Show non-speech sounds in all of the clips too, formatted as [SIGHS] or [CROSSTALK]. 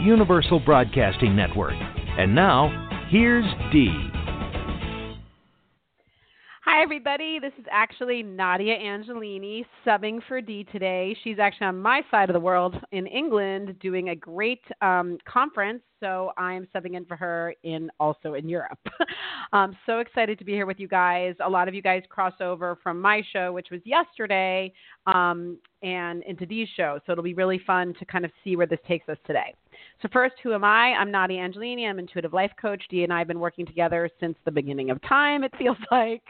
Universal Broadcasting Network. And now, here's Dee. Hi, everybody. This is actually Nadia Angelini subbing for Dee today. She's actually on my side of the world in England doing a great um, conference, so I'm subbing in for her in also in Europe. I'm [LAUGHS] so excited to be here with you guys. A lot of you guys cross over from my show, which was yesterday, um, and into Dee's show, so it'll be really fun to kind of see where this takes us today. So, first, who am I? I'm Nadia Angelini. I'm intuitive life coach. Dee and I have been working together since the beginning of time, it feels [LAUGHS] like.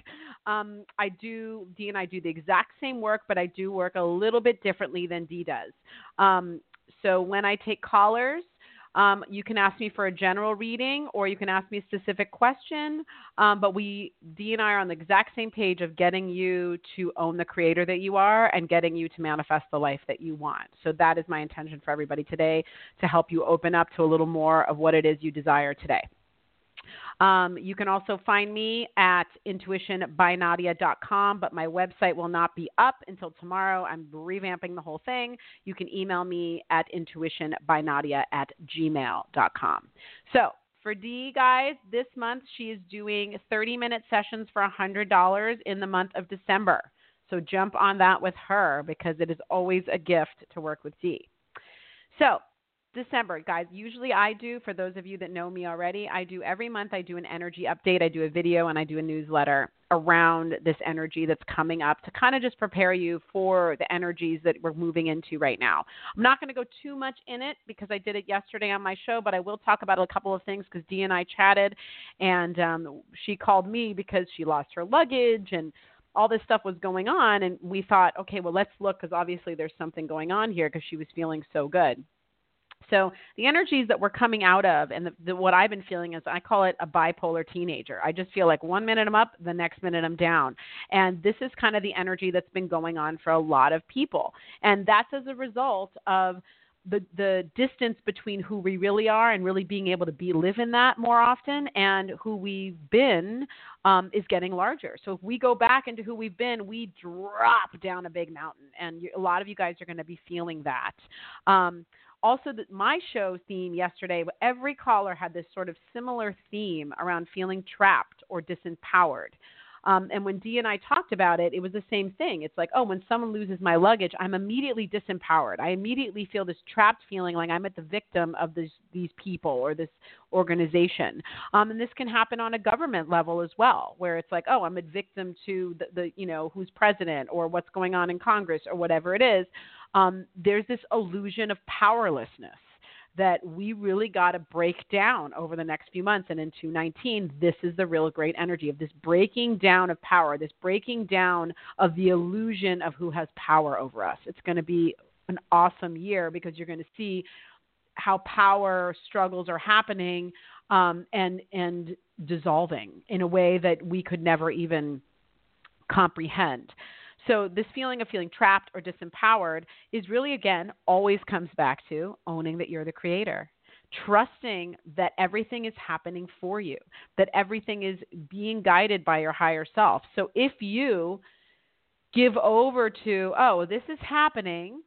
Um, I do, Dee and I do the exact same work, but I do work a little bit differently than Dee does. Um, so, when I take callers, um, you can ask me for a general reading or you can ask me a specific question. Um, but we, Dee and I, are on the exact same page of getting you to own the creator that you are and getting you to manifest the life that you want. So that is my intention for everybody today to help you open up to a little more of what it is you desire today. Um, you can also find me at intuitionbynadia.com, but my website will not be up until tomorrow. I'm revamping the whole thing. You can email me at intuitionbynadia at gmail.com. So, for Dee, guys, this month she is doing 30 minute sessions for $100 in the month of December. So jump on that with her because it is always a gift to work with Dee. So, December, guys. Usually I do, for those of you that know me already, I do every month, I do an energy update, I do a video, and I do a newsletter around this energy that's coming up to kind of just prepare you for the energies that we're moving into right now. I'm not going to go too much in it because I did it yesterday on my show, but I will talk about a couple of things because Dee and I chatted, and um, she called me because she lost her luggage and all this stuff was going on and we thought okay well let's look because obviously there's something going on here because she was feeling so good so the energies that we're coming out of, and the, the, what I've been feeling is I call it a bipolar teenager. I just feel like one minute I'm up, the next minute I'm down, and this is kind of the energy that's been going on for a lot of people, and that's as a result of the the distance between who we really are and really being able to be live in that more often and who we've been um, is getting larger. So if we go back into who we've been, we drop down a big mountain, and you, a lot of you guys are going to be feeling that. Um, also the, my show theme yesterday every caller had this sort of similar theme around feeling trapped or disempowered um, and when Dee and I talked about it, it was the same thing. It's like, oh, when someone loses my luggage, I'm immediately disempowered. I immediately feel this trapped feeling like I'm at the victim of this, these people or this organization. Um, and this can happen on a government level as well, where it's like, oh, I'm a victim to the, the you know, who's president or what's going on in Congress or whatever it is. Um, there's this illusion of powerlessness that we really got to break down over the next few months. And in 2019, this is the real great energy of this breaking down of power, this breaking down of the illusion of who has power over us. It's going to be an awesome year because you're going to see how power struggles are happening um, and and dissolving in a way that we could never even comprehend. So, this feeling of feeling trapped or disempowered is really, again, always comes back to owning that you're the creator, trusting that everything is happening for you, that everything is being guided by your higher self. So, if you give over to, oh, this is happening,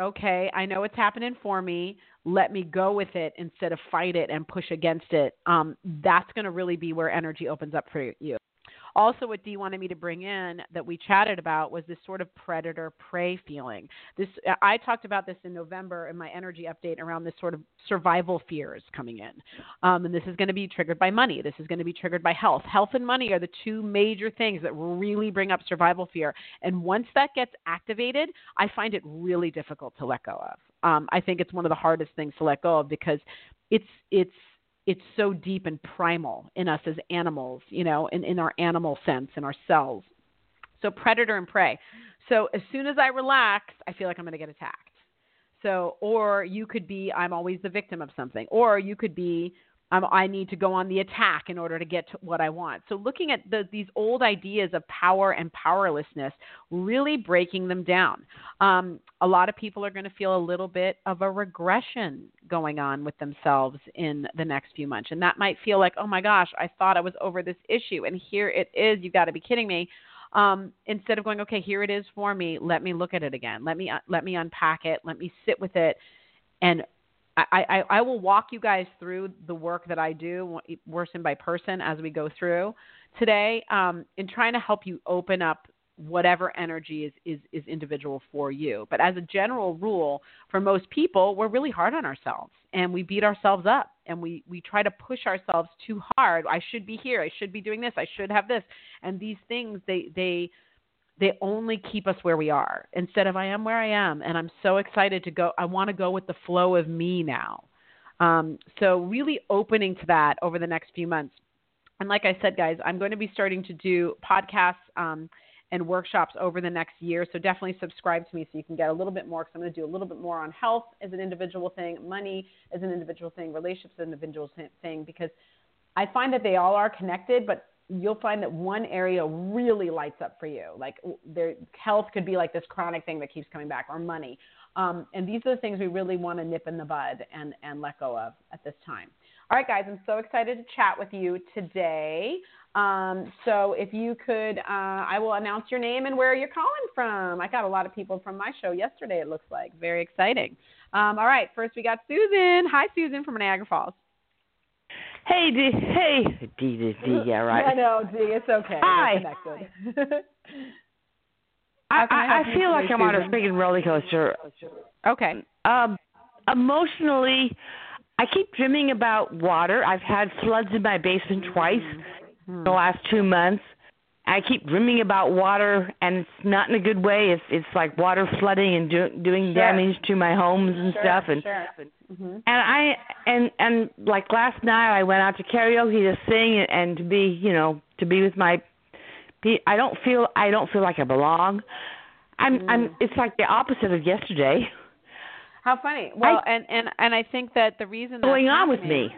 okay, I know it's happening for me. Let me go with it instead of fight it and push against it. Um, that's going to really be where energy opens up for you. Also, what Dee wanted me to bring in that we chatted about was this sort of predator prey feeling. This I talked about this in November in my energy update around this sort of survival fears coming in, um, and this is going to be triggered by money. This is going to be triggered by health. Health and money are the two major things that really bring up survival fear. And once that gets activated, I find it really difficult to let go of. Um, I think it's one of the hardest things to let go of because it's it's it's so deep and primal in us as animals, you know, in, in our animal sense, in our cells. So predator and prey. So as soon as I relax, I feel like I'm going to get attacked. So, or you could be, I'm always the victim of something, or you could be, um, I need to go on the attack in order to get to what I want. So, looking at the, these old ideas of power and powerlessness, really breaking them down. Um, a lot of people are going to feel a little bit of a regression going on with themselves in the next few months. And that might feel like, oh my gosh, I thought I was over this issue, and here it is. You've got to be kidding me. Um, instead of going, okay, here it is for me. Let me look at it again. Let me uh, let me unpack it. Let me sit with it, and I, I, I will walk you guys through the work that I do, person by person, as we go through today, um, in trying to help you open up whatever energy is, is, is individual for you. But as a general rule, for most people, we're really hard on ourselves and we beat ourselves up and we, we try to push ourselves too hard. I should be here. I should be doing this. I should have this. And these things, they, they, they only keep us where we are instead of I am where I am. And I'm so excited to go. I want to go with the flow of me now. Um, so really opening to that over the next few months. And like I said, guys, I'm going to be starting to do podcasts um, and workshops over the next year. So definitely subscribe to me so you can get a little bit more because I'm going to do a little bit more on health as an individual thing, money as an individual thing, relationships as an individual thing, because I find that they all are connected, but you'll find that one area really lights up for you. Like their health could be like this chronic thing that keeps coming back, or money. Um, and these are the things we really want to nip in the bud and, and let go of at this time. All right, guys, I'm so excited to chat with you today. Um, so if you could, uh, I will announce your name and where you're calling from. I got a lot of people from my show yesterday, it looks like. Very exciting. Um, all right, first we got Susan. Hi, Susan from Niagara Falls. Hey, Dee. Hey, Dee. Dee. Dee. Yeah, right. I know, Dee. It's okay. Hi. I, I, I feel like I'm on a freaking roller coaster. Okay. Um, emotionally, I keep dreaming about water. I've had floods in my basement twice mm-hmm. the last two months. I keep dreaming about water, and it's not in a good way. It's it's like water flooding and do, doing sure. damage to my homes and sure, stuff. And sure. mm-hmm. and I and and like last night, I went out to karaoke to sing and, and to be you know to be with my. I don't feel I don't feel like I belong. I'm mm. I'm. It's like the opposite of yesterday. How funny. Well, I, and and and I think that the reason going on with me.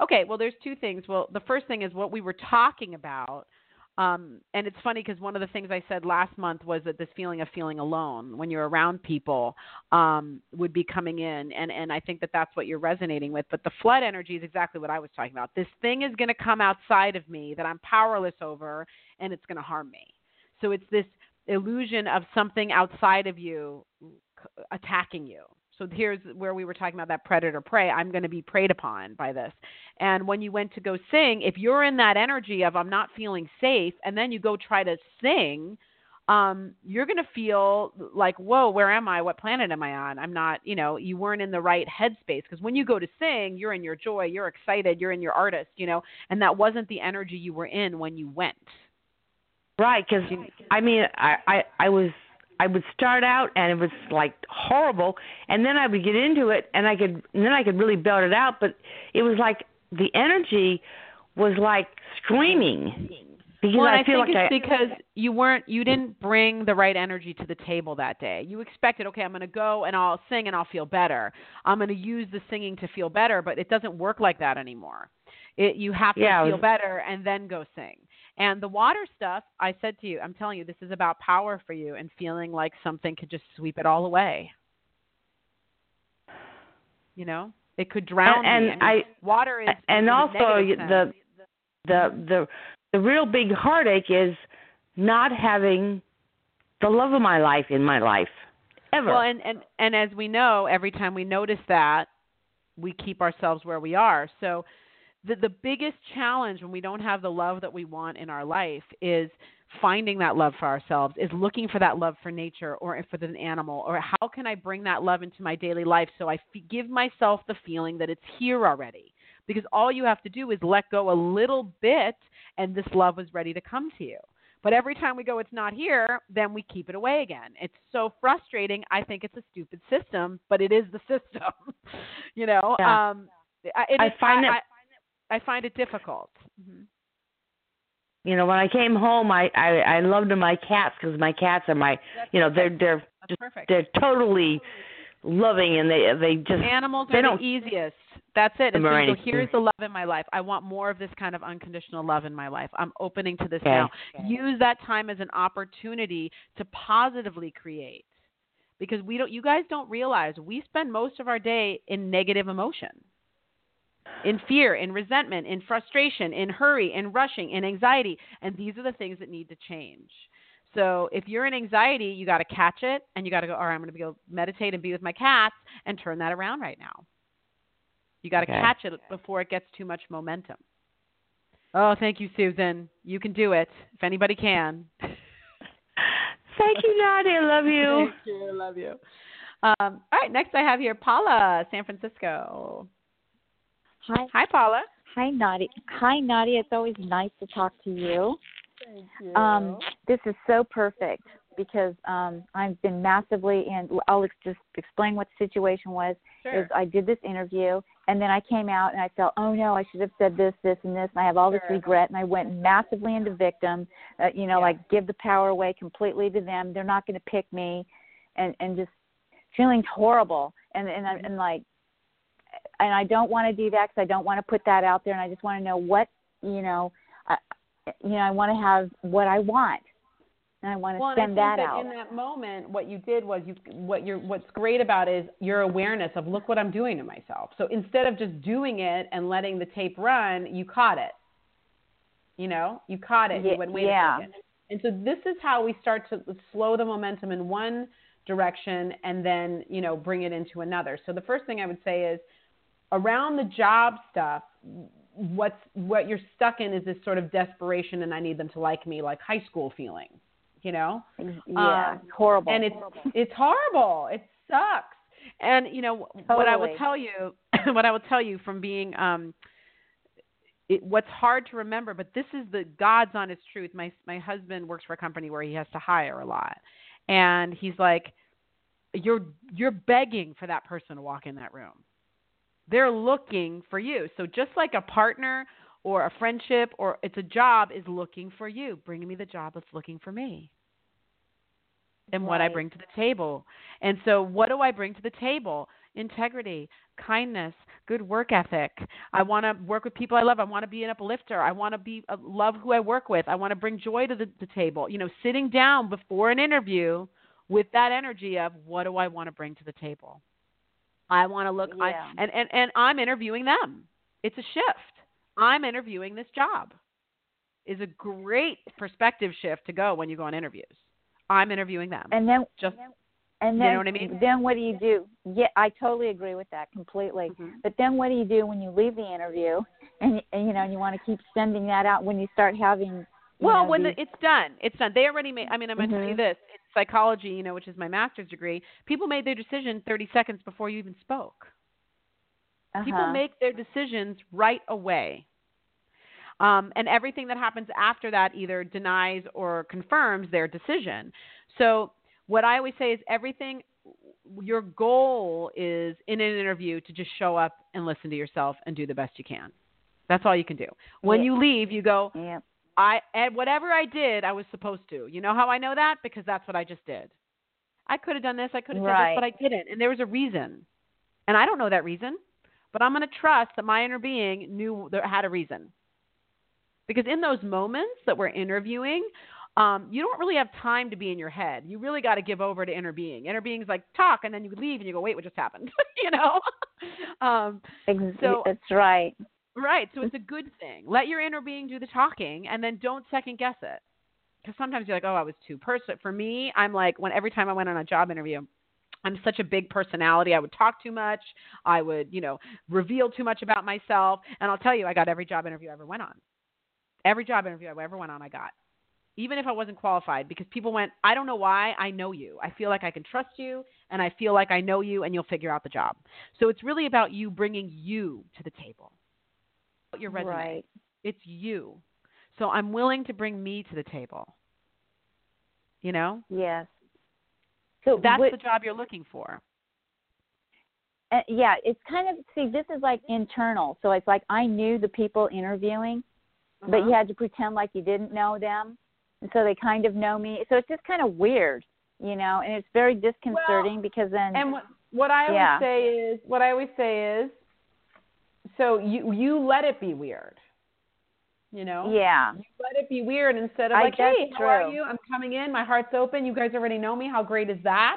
Okay, well, there's two things. Well, the first thing is what we were talking about. Um, and it's funny because one of the things I said last month was that this feeling of feeling alone when you're around people um, would be coming in, and and I think that that's what you're resonating with. But the flood energy is exactly what I was talking about. This thing is going to come outside of me that I'm powerless over, and it's going to harm me. So it's this illusion of something outside of you attacking you. So here's where we were talking about that predator prey. I'm going to be preyed upon by this. And when you went to go sing, if you're in that energy of I'm not feeling safe, and then you go try to sing, um, you're going to feel like, whoa, where am I? What planet am I on? I'm not, you know, you weren't in the right headspace. Because when you go to sing, you're in your joy, you're excited, you're in your artist, you know, and that wasn't the energy you were in when you went. Right, because I mean, I, I I was I would start out and it was like horrible, and then I would get into it and I could and then I could really belt it out, but it was like the energy was like screaming. Because well, I, I feel think like it's I, because you weren't you didn't bring the right energy to the table that day. You expected, okay, I'm going to go and I'll sing and I'll feel better. I'm going to use the singing to feel better, but it doesn't work like that anymore. It you have to Yeah, feel was- better and then go sing. And the water stuff, I said to you, I'm telling you, this is about power for you and feeling like something could just sweep it all away. You know, it could drown And- me. and I, water is and also negative the the the the real big heartache is not having the love of my life in my life ever. Well, and, and and as we know, every time we notice that, we keep ourselves where we are. So the the biggest challenge when we don't have the love that we want in our life is finding that love for ourselves is looking for that love for nature or for an animal or how can i bring that love into my daily life so i f- give myself the feeling that it's here already? Because all you have to do is let go a little bit and this love is ready to come to you. But every time we go it's not here then we keep it away again. It's so frustrating. I think it's a stupid system but it is the [LAUGHS] system you know? Yeah. um it I find I, it- I, I find it difficult mm-hmm. You know, when I came home, I I, I loved my cats because my cats are my, you know, they're they're just perfect they're totally loving and they they just Animals they are don't the easiest. That's it. And them so or you go, anything. here's the love in my life. I want more of this kind of unconditional love in my life. I'm opening to this Okay. now. Use that time as an opportunity to positively create. Because we don't you guys don't realize we spend most of our day in negative emotion. In fear, in resentment, in frustration, in hurry, in rushing, in anxiety. And these are the things that need to change. So if you're in anxiety, you got to catch it and you got to go, all right, I'm going to go meditate and be with my cats and turn that around right now. You got to Okay. catch it before it gets too much momentum. Oh, thank you, Susan. You can do it if anybody can. [LAUGHS] Thank you, Nadia. I love you. Thank you. I love you. Um, all right, next I have here Paula, San Francisco. Hi, Hi, Paula. hi, Nadia. Hi, Nadia. It's always nice to talk to you. Thank you. Um, this is so perfect because um, I've been massively, and I'll ex- just explain what the situation was. sure. Is I did this interview, and then I came out and I felt, oh no, I should have said this, this, and this, and I have all this regret, and I went massively into victim. Uh, you know, Yeah. like give the power away completely to them. They're not going to pick me, and and just feeling horrible, and and I and like, and I don't want to do that because I don't want to put that out there, and I just want to know what you know, I, you know, I want to have what I want, and I want to well, send that, that out. in that moment, what you did was you. What you're. What's great about is your awareness of look what I'm doing to myself. So instead of just doing it and letting the tape run, you caught it. You know, you caught it. Ye- you went, wait yeah. a second. And so this is how we start to slow the momentum in one direction and then you know bring it into another. So the first thing I would say is around the job stuff. What's what you're stuck in is this sort of desperation, and I need them to like me, like high school feeling. You know, yeah, um, horrible. and it's it's horrible. It sucks. And you know what I will tell you, [CLEARS THROAT] what I will tell you from being um, it, what's hard to remember, but this is the God's honest truth. My my husband works for a company where he has to hire a lot, and he's like, you're you're begging for that person to walk in that room. They're looking for you. So just like a partner or a friendship or it's a job is looking for you. bringing me the job that's looking for me. And what I bring to the table. And so what do I bring to the table? Integrity, kindness, good work ethic. I want to work with people I love. I want to be an uplifter. I want to be uh, love who I work with. I want to bring joy to the, the table. You know, sitting down before an interview with that energy of what do I want to bring to the table? I want to look I, and, and and I'm interviewing them. It's a shift. I'm interviewing this job. Is a great perspective shift to go when you go on interviews. I'm interviewing them. and then Just and then, you know what I mean? then what do you do? Yeah, I totally agree with that completely. Mhm. But then what do you do when you leave the interview and, and you know and you want to keep sending that out when you start having Well, when the, it's done, it's done. They already made. I mean, I'm going to tell you Mhm. this: in psychology, you know, which is my master's degree. People made their decision 30 seconds before you even spoke. People uh-huh. make their decisions right away. Um, and everything that happens after that either denies or confirms their decision. So, what I always say is everything, your goal is in an interview to just show up and listen to yourself and do the best you can. That's all you can do. When Yeah. you leave, you go, yeah. I and whatever I did, I was supposed to. You know how I know that? Because that's what I just did. I could have done this, I could have done this, but I didn't. And there was a reason. And I don't know that reason, but I'm going to trust that my inner being knew that had a reason. Because in those moments that we're interviewing, um, you don't really have time to be in your head. You really got to give over to inner being. Inner being's like talk, and then you leave and you go, wait, what just happened? [LAUGHS] you know. [LAUGHS] um, So- that's right. Right. So it's a good thing. Let your inner being do the talking and then don't second guess it. Because sometimes you're like, oh, I was too person. For me, I'm like, when every time I went on a job interview, I'm such a big personality. I would talk too much. I would, you know, reveal too much about myself. And I'll tell you, I got every job interview I ever went on. Every job interview I ever went on, I got. Even if I wasn't qualified, because people went, I don't know why, I know you. I feel like I can trust you, and I feel like I know you, and you'll figure out the job. So it's really about you bringing you to the table. Your resume. Right. It's you. So I'm willing to bring me to the table. You know? Yes. So That's what- the job you're looking for. uh, yeah, it's kind of see this is like internal. So it's like I knew the people interviewing, but Uh-huh. you had to pretend like you didn't know them, and so they kind of know me. So it's just kind of weird, you know, and it's very disconcerting because then And what what I always Yeah. say is what I always say is so you you let it be weird. You know? yeah, You let it be weird instead of like, hey, how are you? I'm coming in, my heart's open, you guys already know me. How great is that?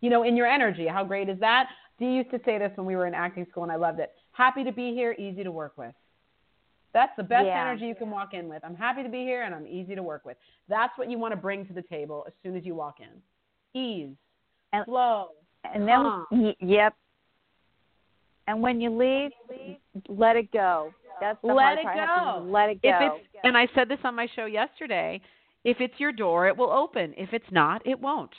You know, in your energy, how great is that? Dee used to say this when we were in acting school and I loved it. Happy to be here, easy to work with. That's the best Yeah. energy you can walk in with. I'm happy to be here and I'm easy to work with. That's what you want to bring to the table as soon as you walk in. Ease, And- flow. and then Calm. y- yep. And when you leave, let it go. That's the Let hard it part. I have go. Let it go. If it's and I said this on my show yesterday, if it's your door, it will open. If it's not, it won't.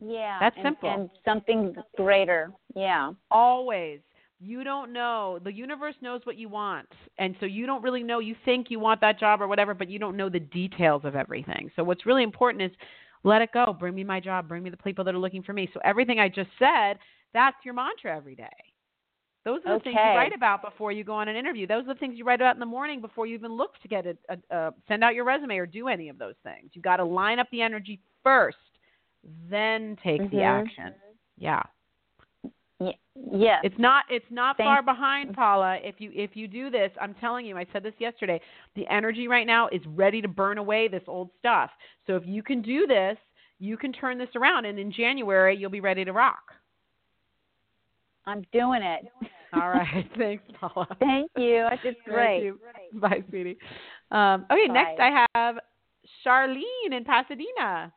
yeah, That's and, simple. And something greater. Yeah. Always. You don't know. The universe knows what you want. And so you don't really know. You think you want that job or whatever, but you don't know the details of everything. So what's really important is let it go. Bring me my job. Bring me the people that are looking for me. So everything I just said, that's your mantra every day. Those are the things you write about before you go on an interview. Those are the things you write about in the morning before you even look to get a, a, a send out your resume or do any of those things. You got to line up the energy first, then take the Mhm. action. Yeah. Y- yes. It's not it's not Thank- far behind, Paula. If you if you do this, I'm telling you, I said this yesterday. The energy right now is ready to burn away this old stuff. So if you can do this, you can turn this around and in January you'll be ready to rock. I'm doing it. All right. [LAUGHS] Thanks, Paula. Thank you. That's Thank great. you. Bye, sweetie. Um, okay, next I have Charlene in Pasadena.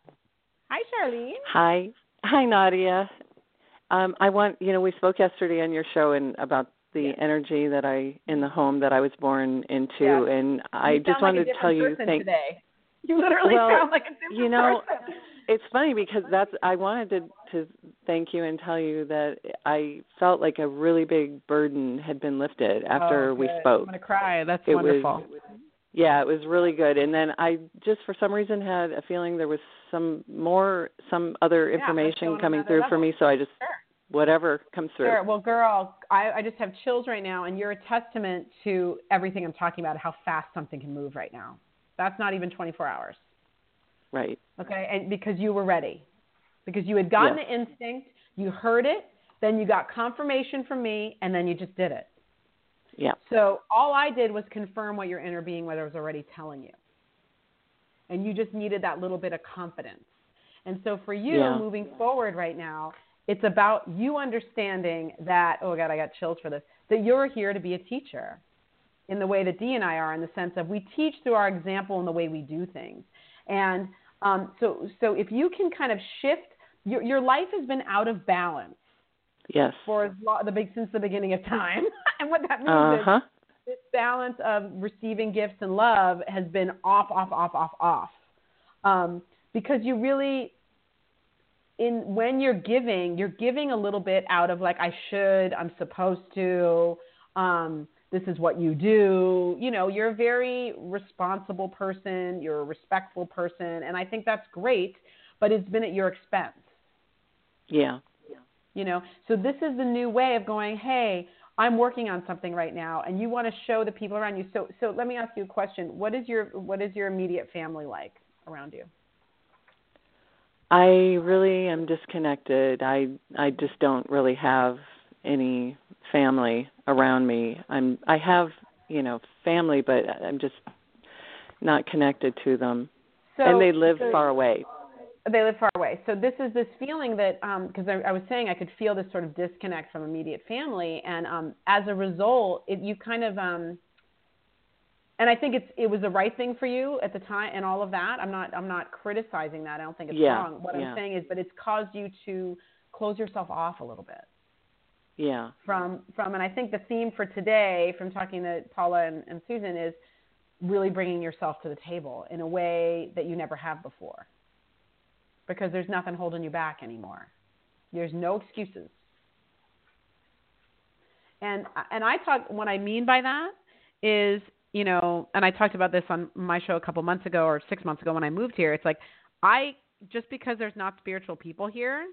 Hi, Charlene. Hi, hi, Nadia. Um, I want you know we spoke yesterday on your show and about the energy that I in the home that I was born into, Yes. and I You just sound like wanted to tell you person thank. today. You literally Well, sound like a different you know, person. It's funny because that's I wanted to to thank you and tell you that I felt like a really big burden had been lifted oh, after Oh, we spoke. I'm gonna cry. That's it wonderful. was yeah it was really good and then i just for some reason had a feeling there was some more some other Yeah, information on coming through for me so i just Sure. whatever comes through Sure. Well, girl, I, I just have chills right now, and you're a testament to everything I'm talking about. How fast something can move right now. That's not even 24 hours. Right Okay, and because you were ready, because you had gotten Yes. the instinct, you heard it, then you got confirmation from me, and then you just did it. yeah So all I did was confirm what your inner being I was already telling you. And you just needed that little bit of confidence. And so for you Yeah. moving forward right now, it's about you understanding that, oh God, I got chills for this, that you're here to be a teacher in the way that Dee and I are, in the sense of we teach through our example and the way we do things. And um, so, so if you can kind of shift, your, your life has been out of balance yes for as lo- the big since the beginning of time. [LAUGHS] and what that means uh-huh is this balance of receiving gifts and love has been off, off, off, off, off. Um, because you really, in when you're giving, you're giving a little bit out of like I should, I'm supposed to. Um, this is what you do. You know, you're a very responsible person. You're a respectful person, and I think that's great. But it's been at your expense yeah you know so this is the new way of going hey i'm working on something right now and you want to show the people around you so so let me ask you a question what is your what is your immediate family like around you i really am disconnected i i just don't really have any family around me i'm i have you know family but i'm just not connected to them so and they live so- far away they live far away so this is this feeling that because I, I was saying i could feel this sort of disconnect from immediate family and um, as a result it, you kind of um, and I think it's it was the right thing for you at the time and all of that. I'm not I'm not criticizing that. I don't think it's Yeah, wrong. What yeah. I'm saying is, but it's caused you to close yourself off a little bit Yeah. from from and I think the theme for today from talking to Paula and, and Susan is really bringing yourself to the table in a way that you never have before. Because there's nothing holding you back anymore. There's no excuses. And and I talk what I mean by that is, you know, and I talked about this on my show a couple months ago or 6 months ago when I moved here. It's like I just because there's not spiritual people here,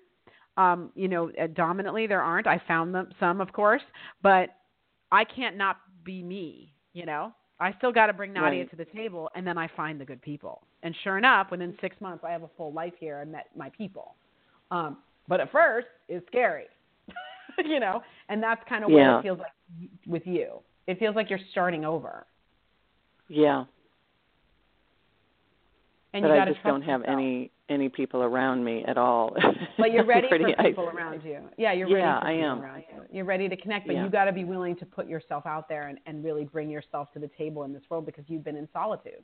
um, you know, uh, dominantly there aren't. I found them some, of course, but I can't not be me. You know, I still got to bring Nadia Right. to the table, and then I find the good people. And sure enough, within six months, I have a full life here. I met my people. Um, but at first, it's scary. [LAUGHS] you know, and that's kind of what Yeah. it feels like with you. It feels like you're starting over, Yeah. And but you I just don't have any any people around me at all. [LAUGHS] But you're ready Pretty for people isolated. around you. Yeah, you're Yeah, ready for I am. around you. You're ready to connect, but Yeah. you got to be willing to put yourself out there and, and really bring yourself to the table in this world because you've been in solitude.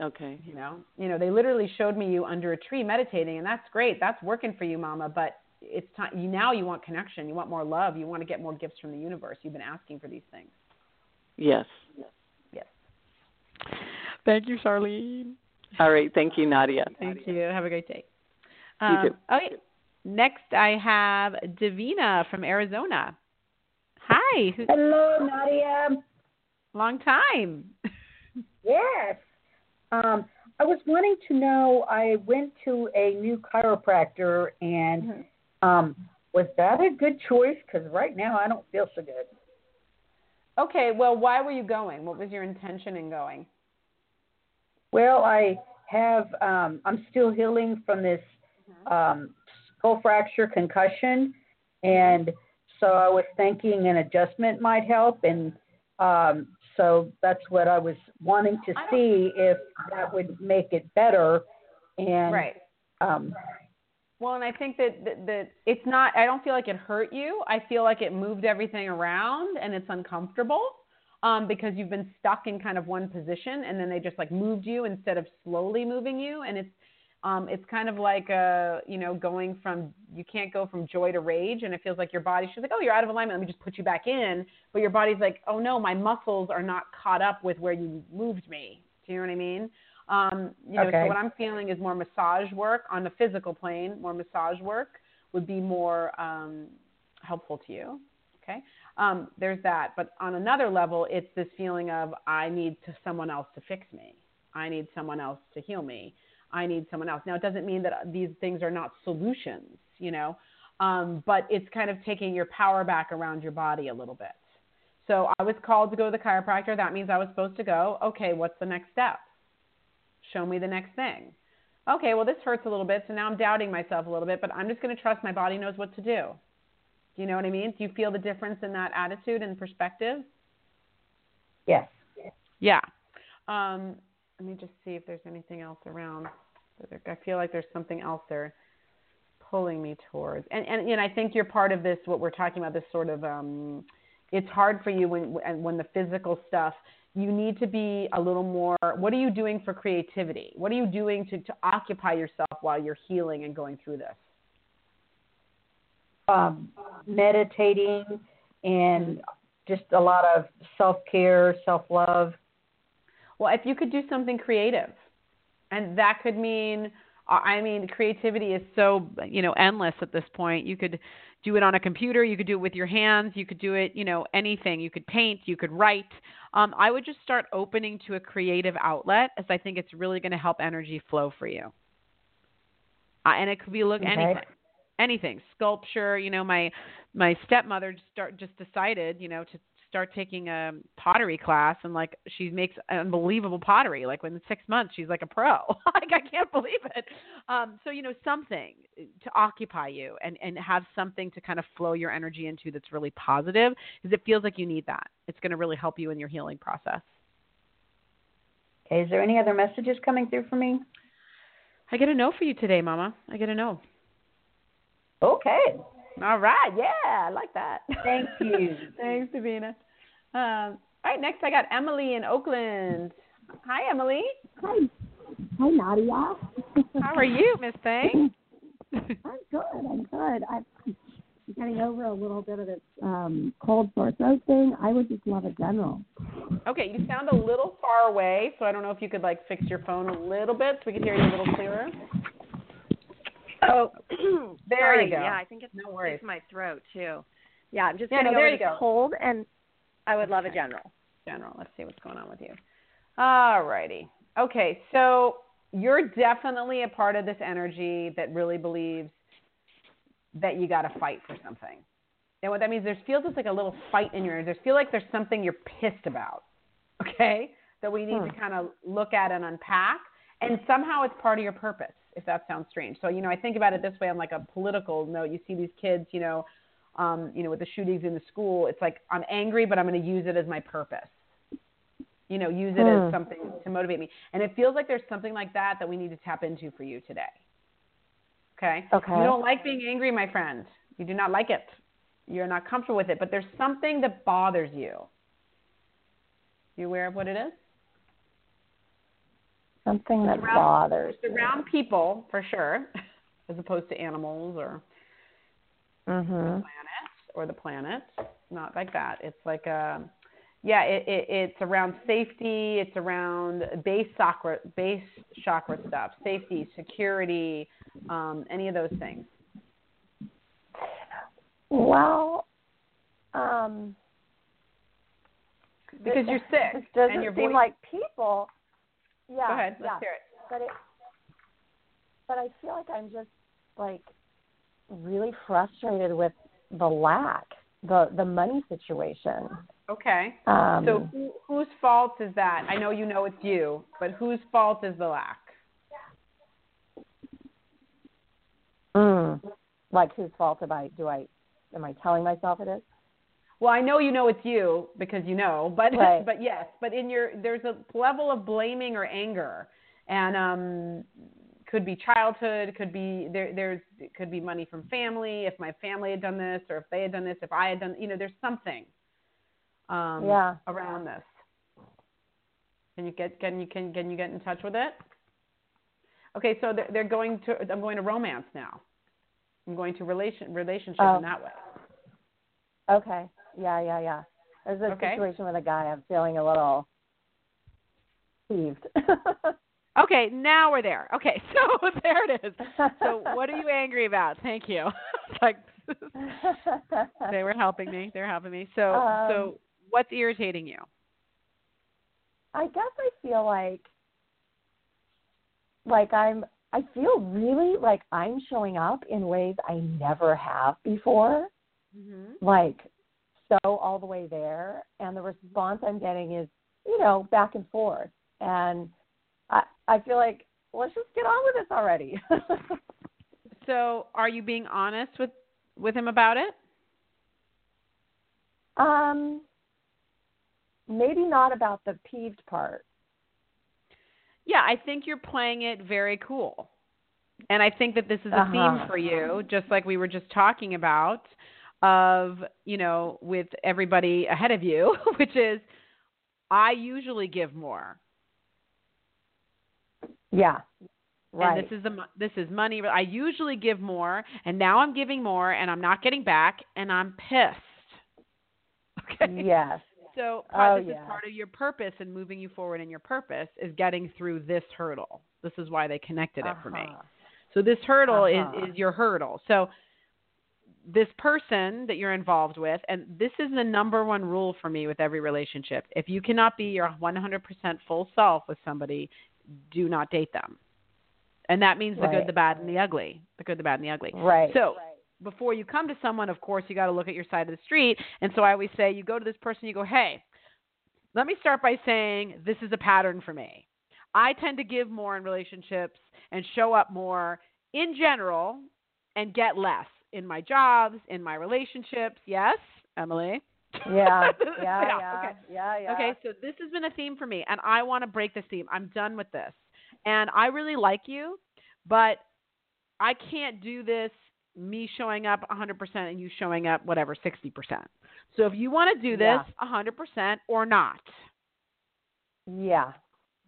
Okay. You know, you know, they literally showed me you under a tree meditating, and that's great. That's working for you, Mama. But it's time. You now you want connection. You want more love. You want to get more gifts from the universe. You've been asking for these things. Yes. Yes. Yes. Thank you, Charlene. All right. Thank you, Nadia. Thank you. Have a great day. You Um, too. Okay. Next, I have Davina from Arizona. Hi. Hello, Nadia. Long time. [LAUGHS] Yes. Um, I was wanting to know. I went to a new chiropractor, and um, was that a good choice? Because right now I don't feel so good. Okay. Well, why were you going? What was your intention in going? Well, I have. Um, I'm still healing from this um, skull fracture concussion, and so I was thinking an adjustment might help, and um, so that's what I was wanting to see if that would make it better. And Right. um, Well, and I think that, that that it's not. I don't feel like it hurt you. I feel like it moved everything around, and it's uncomfortable um, because you've been stuck in kind of one position, and then they just like moved you instead of slowly moving you, and it's um, it's kind of like uh, you know going from you can't go from joy to rage, and it feels like your body. She's like, oh, you're out of alignment. Let me just put you back in, but your body's like, oh no, my muscles are not caught up with where you moved me. Do you know what I mean? Um, you know, Okay. so what I'm feeling is more massage work on the physical plane. More massage work would be more um, helpful to you. Okay, um, there's that. But on another level, it's this feeling of I need to someone else to fix me. I need someone else to heal me. I need someone else. Now, it doesn't mean that these things are not solutions, you know, um, but it's kind of taking your power back around your body a little bit. So I was called to go to the chiropractor. That means I was supposed to go. Okay, what's the next step? Show me the next thing. Okay, well, this hurts a little bit, so now I'm doubting myself a little bit, but I'm just going to trust my body knows what to do. Do you know what I mean? Do you feel the difference in that attitude and perspective? yes. Yeah. Um, let me just see if there's anything else around. I feel like there's something else there pulling me towards. And and you know, I think you're part of this. What we're talking about, this sort of, um, it's hard for you when when when the physical stuff. You need to be a little more. What are you doing for creativity? What are you doing to to occupy yourself while you're healing and going through this? Um, meditating and just a lot of self care, self love. Well, if you could do something creative, and that could mean, I mean, creativity is so you know endless at this point. You could do it on a computer, you could do it with your hands, you could do it, you know, anything. You could paint, you could write. Um, I would just start opening to a creative outlet, as I think it's really going to help energy flow for you. Uh, and it could be look Okay. anything, anything, sculpture. You know, my my stepmother just start just decided, you know, to start taking a pottery class and like she makes unbelievable pottery. Like within six months she's like a pro. [LAUGHS] Like i can't believe it. Um so you know something to occupy you and and have something to kind of flow your energy into that's really positive because it feels like you need that. It's going to really help you in your healing process. Okay, is there any other messages coming through for me? i get a no for you today mama. I get a no Okay. all right yeah i like that Thank you. [LAUGHS] Thanks, Davina. Um, all All right, next I got Emily in Oakland. Hi, Emily. Hi, hi, Nadia. How are you, Miss Thing? [LAUGHS] I'm good. I'm good. I'm getting over a little bit of this um, cold sore throat thing. I would just love a general. Okay, you sound a little far away, so I don't know if you could like fix your phone a little bit so we can hear you a little clearer. Oh, [CLEARS THROAT] There sorry. you go. Yeah, I think it's, No worries. it's my throat too. Yeah, I'm just Yeah, getting no, there you go. cold, and I would love a general. General, let's see what's going on with you. All righty. Okay, so you're definitely a part of this energy that really believes that you got to fight for something. And what that means, there's feels just like a little fight in your. ears. There's feel like there's something you're pissed about. Okay, that we need to hmm. kind of look at and unpack, and somehow it's part of your purpose. If that sounds strange, so you know, I think about it this way on like a political note. You see these kids, you know, um, you know, with the shootings in the school. It's like I'm angry, but I'm going to use it as my purpose you know, use it as something to motivate me. And it feels like there's something like that that we need to tap into for you today. Okay? Okay. You don't like being angry, my friend. You do not like it. You're not comfortable with it, but there's something that bothers you. You aware of what it is? Something that around- bothers. It's around people, for sure, [LAUGHS] as opposed to animals or Mhm. planet or the planet. Not like that. It's like a, yeah, it, it, it's around safety. It's around base chakra, base chakra stuff, safety, security, um, any of those things. Well, um, Because you're sick this doesn't and your seem voice. like people. Yeah. Go ahead, let's yeah. hear it. But it, but I feel like I'm just like really frustrated with the lack, the the money situation. Okay. Um, So who, whose fault is that? I know you know it's you, but whose fault is the lack? mm, like whose fault am I? Do I? Am I telling myself it is? Well, I know you know it's you because you know, but [LAUGHS] Right. but yes, but in your there's a level of blaming or anger, and um, could be childhood, could be there. There's could be money from family. If my family had done this, or if they had done this, if I had done, you know, there's something um, Yeah. around this. Can you get can you can can you get in touch with it? Okay, so they're, they're going to. I'm going to romance now. I'm going to relation relationship Oh. in that way. Okay. Yeah, yeah, yeah. There's a Okay. situation with a guy. I'm feeling a little peeved. [LAUGHS] Okay, now we're there. Okay, [LAUGHS] so there it is. So what are you angry about? Thank you. [LAUGHS] Like they were helping me. They're helping me. So Um, so what's irritating you? I guess I feel like like I'm I feel really like I'm showing up in ways I never have before. Mm-hmm. Like so all the way there and the response I'm getting is, you know, back and forth. And I I feel like let's just get on with this already. [LAUGHS] So are you being honest with with him about it? um maybe not about the peeved part. Yeah, I think you're playing it very cool. And I think that this is a theme Uh-huh. for you, just like we were just talking about of, you know, with everybody ahead of you, [LAUGHS] which is I usually give more. Yeah. Right. And this is the this is money. I usually give more, and now I'm giving more, and I'm not getting back, and I'm pissed. [LAUGHS] Okay. yes. So part, Oh, this yeah. is part of your purpose and moving you forward in your purpose is getting through this hurdle. This is why they connected it for me. Uh-huh. So this hurdle Uh-huh. is is your hurdle. So this person that you're involved with, and this is the number one rule for me with every relationship. If you cannot be your 100% full self with somebody, do not date them. And that means the Right. good, the bad, and the ugly. The good, the bad, and the ugly. Right. So before you come to someone, of course, you got to look at your side of the street. And so I always say, you go to this person, you go, hey, let me start by saying this is a pattern for me. I tend to give more in relationships and show up more in general and get less in my jobs, in my relationships. Yes, Emily? [LAUGHS] Yeah, yeah, yeah, Okay. yeah, yeah. Okay, so this has been a theme for me, and I want to break this theme. I'm done with this. And I really like you, but I can't do this me showing up 100% and you showing up whatever 60%. So if you want to do this Yeah. 100% or not. Yeah.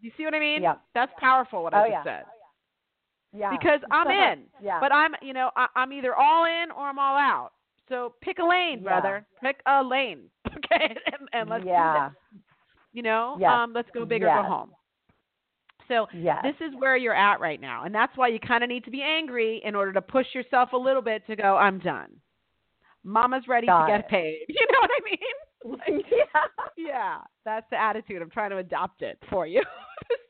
You see what I mean? Yep. That's powerful what Oh, I just yeah. said. Oh, Yeah. Because I'm in. yeah. But I'm, you know, I, I'm either all in or I'm all out. So pick a lane, Yeah. brother. Pick a lane. [LAUGHS] Okay? And, and let's yeah. do this. You know, Yes. um, let's go big or Yes. go home. So Yes. this is where you're at right now, and that's why you kind of need to be angry in order to push yourself a little bit to go. I'm done. Mama's ready Got to get it. paid. [LAUGHS] You know what I mean? [LAUGHS] Like, yeah. yeah, that's the attitude. I'm trying to adopt it for you.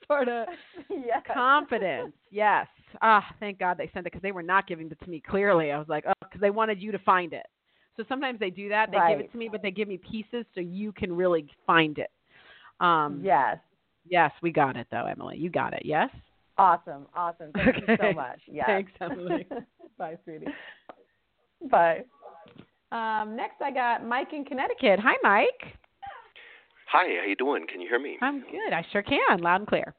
sort of yes. confidence. Yes. Ah, thank God they sent it because they were not giving it to me clearly. I was like, oh, because they wanted you to find it. So sometimes they do that. They give it to me, but they give me pieces so you can really find it. Um, Yes. Yes, we got it though, Emily. You got it. Yes. Awesome. Awesome. Thank you so much. [LAUGHS] Yes. Thanks, Emily. [LAUGHS] Bye, sweetie. Bye. Um, next, I got Mike in Connecticut. Hi, Mike. Hi, how you doing? Can you hear me? I'm good. I sure can, loud and clear.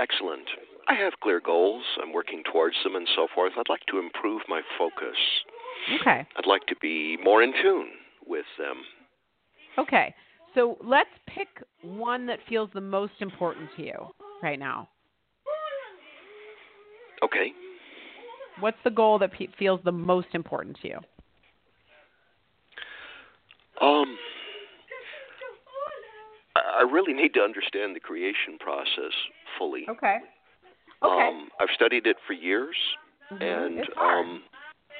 Excellent. I have clear goals. I'm working towards them and so forth. I'd like to improve my focus. Okay. I'd like to be more in tune with them. Okay. So let's pick one that feels the most important to you right now. Okay. What's the goal that pe- feels the most important to you? Um I I really need to understand the creation process fully. Okay. Okay. Um I've studied it for years and It's hard. um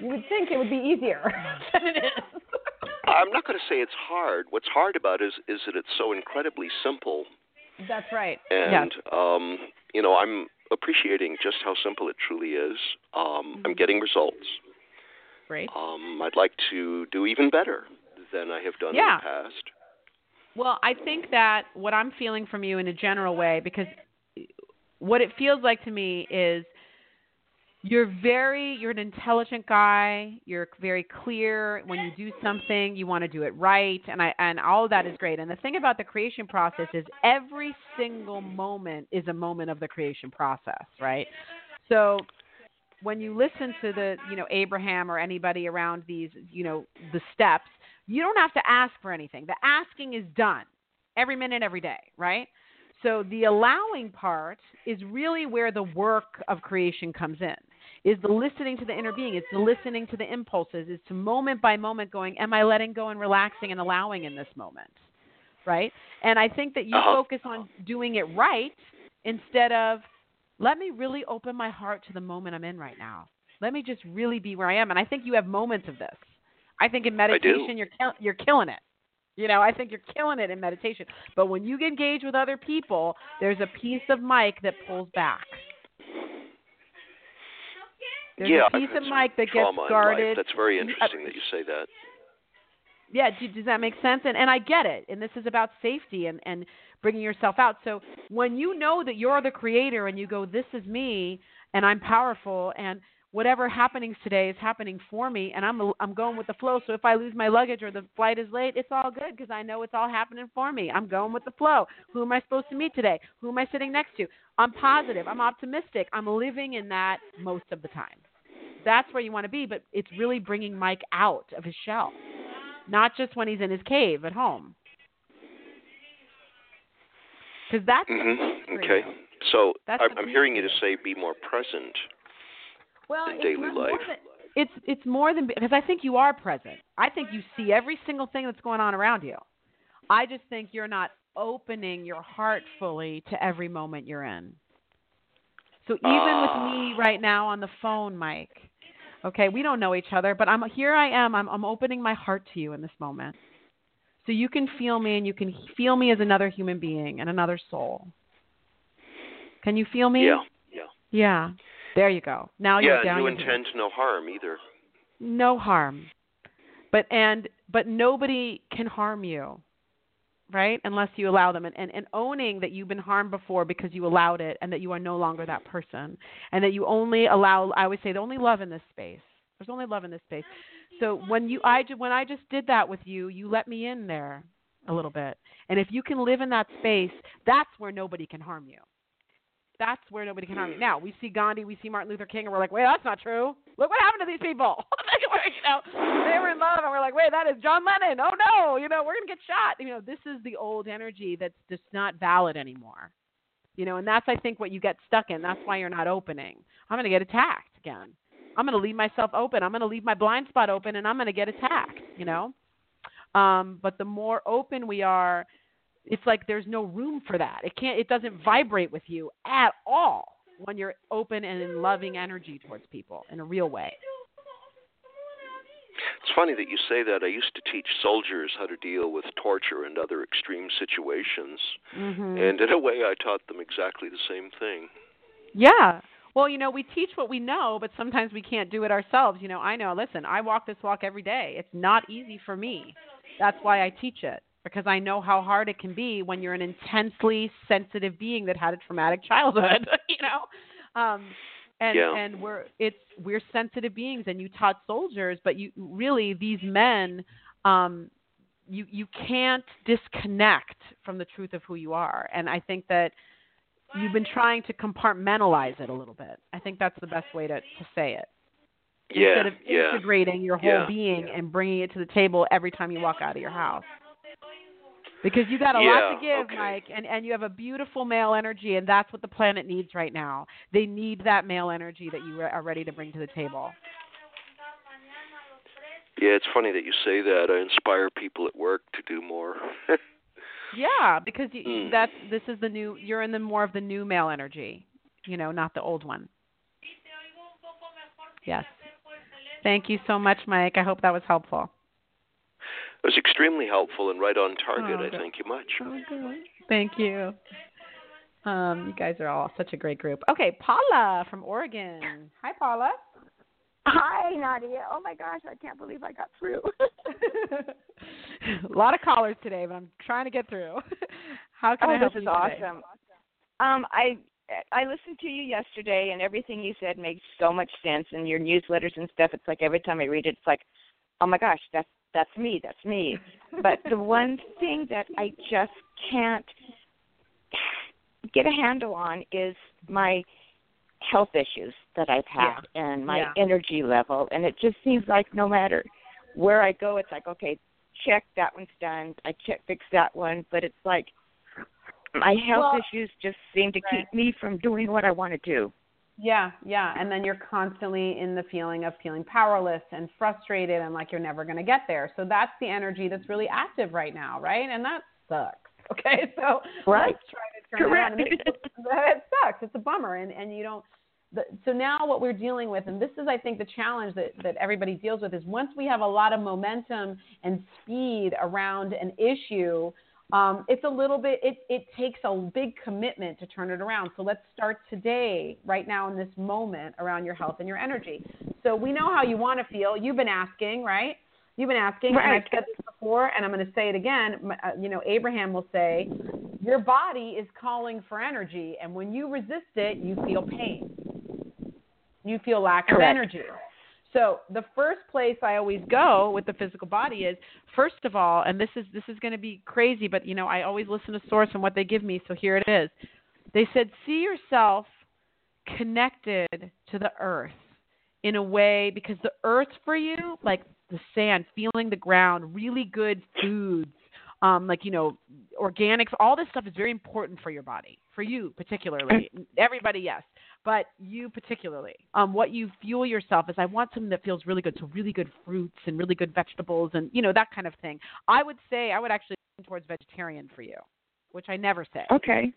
You would think it would be easier [LAUGHS] than it is. I'm not going to say it's hard. What's hard about it is is that it's so incredibly simple That's right. and yes. um you know i'm appreciating just how simple it truly is um i'm getting results Great. um i'd like to do even better than i have done Yeah. in the past Well, I think that what I'm feeling from you in a general way, because what it feels like to me is you're very you're an intelligent guy. You're very clear. When you do something you want to do it right and i and all of that is great. And the thing about the creation process is every single moment is a moment of the creation process right? So when you listen to the you know abraham or anybody around these you know the steps you don't have to ask for anything. The asking is done every minute every day right so the allowing part is really where the work of creation comes in. Is the listening to the inner being, it's the listening to the impulses, It's to moment by moment going, Am I letting go and relaxing and allowing in this moment? Right? And I think that you Uh-huh. focus on doing it right instead of let me really open my heart to the moment I'm in right now. Let me just really be where I am. And I think you have moments of this. I think in meditation you're you're killing it. You know, I think you're killing it in meditation. But when you engage with other people, there's a piece of Mike that pulls back. There's yeah a piece of Mike that gets guarded. that's very interesting that you say that Yeah, do, does that make sense? And and I get it. And this is about safety and and bringing yourself out. So when you know that you're the creator and you go, this is me, and I'm powerful, and whatever happenings today is happening for me, and I'm I'm going with the flow. So if I lose my luggage or the flight is late, it's all good because I know it's all happening for me. I'm going with the flow. Who am I supposed to meet today? Who am I sitting next to? I'm positive. I'm optimistic. I'm living in that most of the time. That's where you want to be, but it's really bringing Mike out of his shell not just when he's in his cave at home. Because that's the hmm okay so That's I'm, I'm hearing you to say be more present well, in it's daily more life. than- it's it's more than because I think you are present. I think you see every single thing that's going on around you. I just think you're not opening your heart fully to every moment you're in. So even with me Ah. right now on the phone, Mike. Okay, we don't know each other, but I'm here. I am. I'm, I'm opening my heart to you in this moment, so you can feel me, and you can feel me as another human being and another soul. Can you feel me? yeah yeah Yeah. There you go. Now yeah you're down. you your heel. intend no harm either no harm, but and but nobody can harm you, right? Unless you allow them, and, and and owning that you've been harmed before because you allowed it, and that you are no longer that person, and that you only allow. I always say the only love in this space. There's only love in this space. So when you I when I just did that with you, you let me in there a little bit, and if you can live in that space, that's where nobody can harm you. That's where nobody can harm you. Now we see Gandhi, we see Martin Luther King, and we're like, wait, that's not true. Look what happened to these people. [LAUGHS] you know, they were in love, and we're like, wait, that is John Lennon. Oh no, you know, we're gonna get shot. You know, this is the old energy that's just not valid anymore. You know, and that's I think what you get stuck in. That's why you're not opening. I'm gonna get attacked again. I'm gonna leave myself open. I'm gonna leave my blind spot open, and I'm gonna get attacked. You know. Um, but the more open we are it's like there's no room for that. It can't it doesn't vibrate with you at all when you're open and in loving energy towards people in a real way. It's funny that you say that. I used to teach soldiers how to deal with torture and other extreme situations. Mm-hmm. And in a way I taught them exactly the same thing. Yeah. Well, you know, we teach what we know, but sometimes we can't do it ourselves. You know, I know, listen, I walk this walk every day. It's not easy for me. That's why I teach it because I know how hard it can be when you're an intensely sensitive being that had a traumatic childhood, [LAUGHS] you know. Um and Yeah. and we're it's we're sensitive beings and you taught soldiers, but you really these men um you you can't disconnect from the truth of who you are. And I think that you've been trying to compartmentalize it a little bit. I think that's the best way to to say it. Yeah, Instead of yeah. integrating your whole Yeah. being and bringing it to the table every time you walk out of your house. Because you got a lot to give, okay. Mike, and and you have a beautiful male energy, and that's what the planet needs right now. They need that male energy that you are ready to bring to the table. Yeah, it's funny that you say that. I inspire people at work to do more. [LAUGHS] Yeah, because you, Mm. that's this is the new. You're in the more of the new male energy, you know, not the old one. Yes. Thank you so much, Mike. I hope that was helpful. It was extremely helpful and right on target. Oh, I thank you much. Oh, Thank you. Um, you guys are all such a great group. Okay, Paula from Oregon. Hi, Paula. Hi, Nadia. Oh my gosh, I can't believe I got through. [LAUGHS] a lot of callers today, but I'm trying to get through. [LAUGHS] How can oh, I help this you is today? awesome. Um, I I listened to you yesterday, and everything you said makes so much sense. And your newsletters and stuff, it's like every time I read it, it's like, oh my gosh, that's that's me, that's me. but the one thing that I just can't get a handle on is my health issues that I've had and my Yeah. energy level. And it just seems like no matter where I go, it's like, okay, check that one's done. I check fix that one, but it's like my health Well- issues just seem to keep me from doing what I want to do. Yeah, yeah. And then you're constantly in the feeling of feeling powerless and frustrated and like you're never going to get there. So that's the energy that's really active right now, right? And that sucks. [LAUGHS] Okay, so Right. let's try to turn Correct. it around. And [LAUGHS] it sucks. It's a bummer. And, and you don't. The, so now what we're dealing with, and this is, I think, the challenge that, that everybody deals with, is once we have a lot of momentum and speed around an issue, um, it's a little bit it, it takes a big commitment to turn it around. So let's start today right now in this moment around your health and your energy. So we know how you want to feel. You've been asking right? You've been asking and i've said this before and i'm going to say it again. Uh, you know abraham will say your body is calling for energy and when you resist it you feel pain. You feel lack of energy so the first place I always go with the physical body is first of all, and this is this is going to be crazy, but you know I always listen to source and what they give me, so here it is. They said see yourself connected to the earth in a way because the earth for you, like the sand, feeling the ground, really good foods, um, like you know organics, all this stuff is very important for your body, for you particularly. [LAUGHS] Everybody, yes but you particularly, um, what you fuel yourself is I want something that feels really good. So really good fruits and really good vegetables and you know that kind of thing. I would say I would actually lean towards vegetarian for you, which I never say, Okay.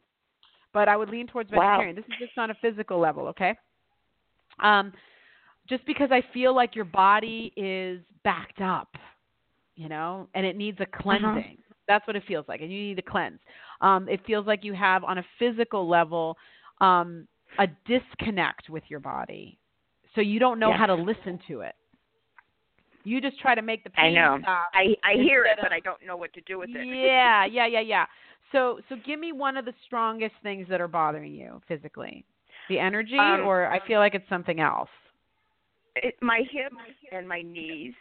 but I would lean towards Wow. vegetarian. This is just on a physical level, okay? Um, just because I feel like your body is backed up, you know, and it needs a cleansing. That's what it feels like, and you need to cleanse. Um, it feels like you have on a physical level um, a disconnect with your body, so you don't know how to listen to it. You just try to make the I pain know. stop. I I hear it, instead but I don't know what to do with it. yeah, yeah, yeah, yeah. So, so give me one of the strongest things that are bothering you physically. The energy, Um, or I feel like it's something else. it, my hips and my knees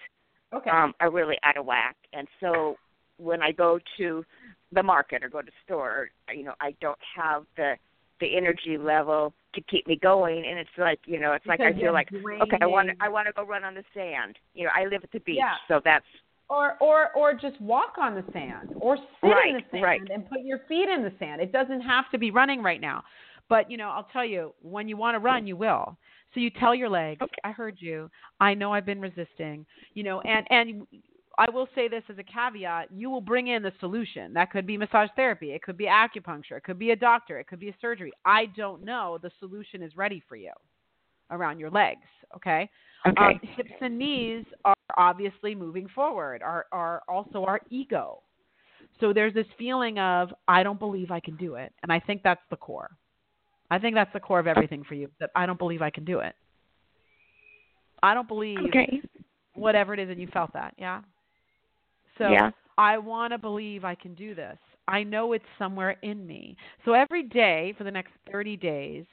Okay. um, are really out of whack, and so when I go to the market or go to the store, you know, I don't have the the energy level to keep me going and it's like you know it's like i feel like okay i want to i want to go run on the sand. You know i live at the beach Yeah. so that's or or or just walk on the sand or sit in the sand right. and put your feet in the sand. It doesn't have to be running right now. But you know i'll tell you when you want to run you will. So you tell your legs i heard you. I know i've been resisting. You know and and i will say this as a caveat you will bring in the solution that could be massage therapy it could be acupuncture it could be a doctor it could be a surgery i don't know the solution is ready for you around your legs okay Okay. um, hips and knees are obviously moving forward, are, are also our ego. So there's this feeling of, I don't believe I can do it. And I think that's the core. I think that's the core of everything for you, that I don't believe I can do it. I don't believe okay whatever it is, and you felt that, yeah? So Yeah. I want to believe I can do this. I know it's somewhere in me. So every day for the next 30 days,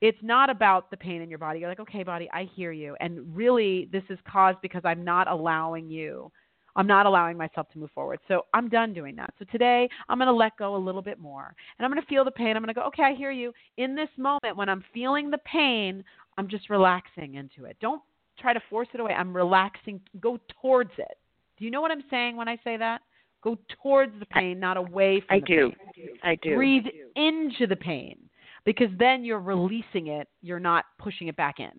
it's not about the pain in your body. You're like, okay, body, I hear you. And really, this is caused because I'm not allowing you. I'm not allowing myself to move forward. So I'm done doing that. So today, I'm going to let go a little bit more. And I'm going to feel the pain. I'm going to go, okay, I hear you. In this moment, when I'm feeling the pain, I'm just relaxing into it. Don't try to force it away. I'm relaxing. Go towards it. Do you know what I'm saying when I say that? Go towards the pain, not away from it. i the do pain. i do Breathe into the pain because then you're releasing it. You're not pushing it back in.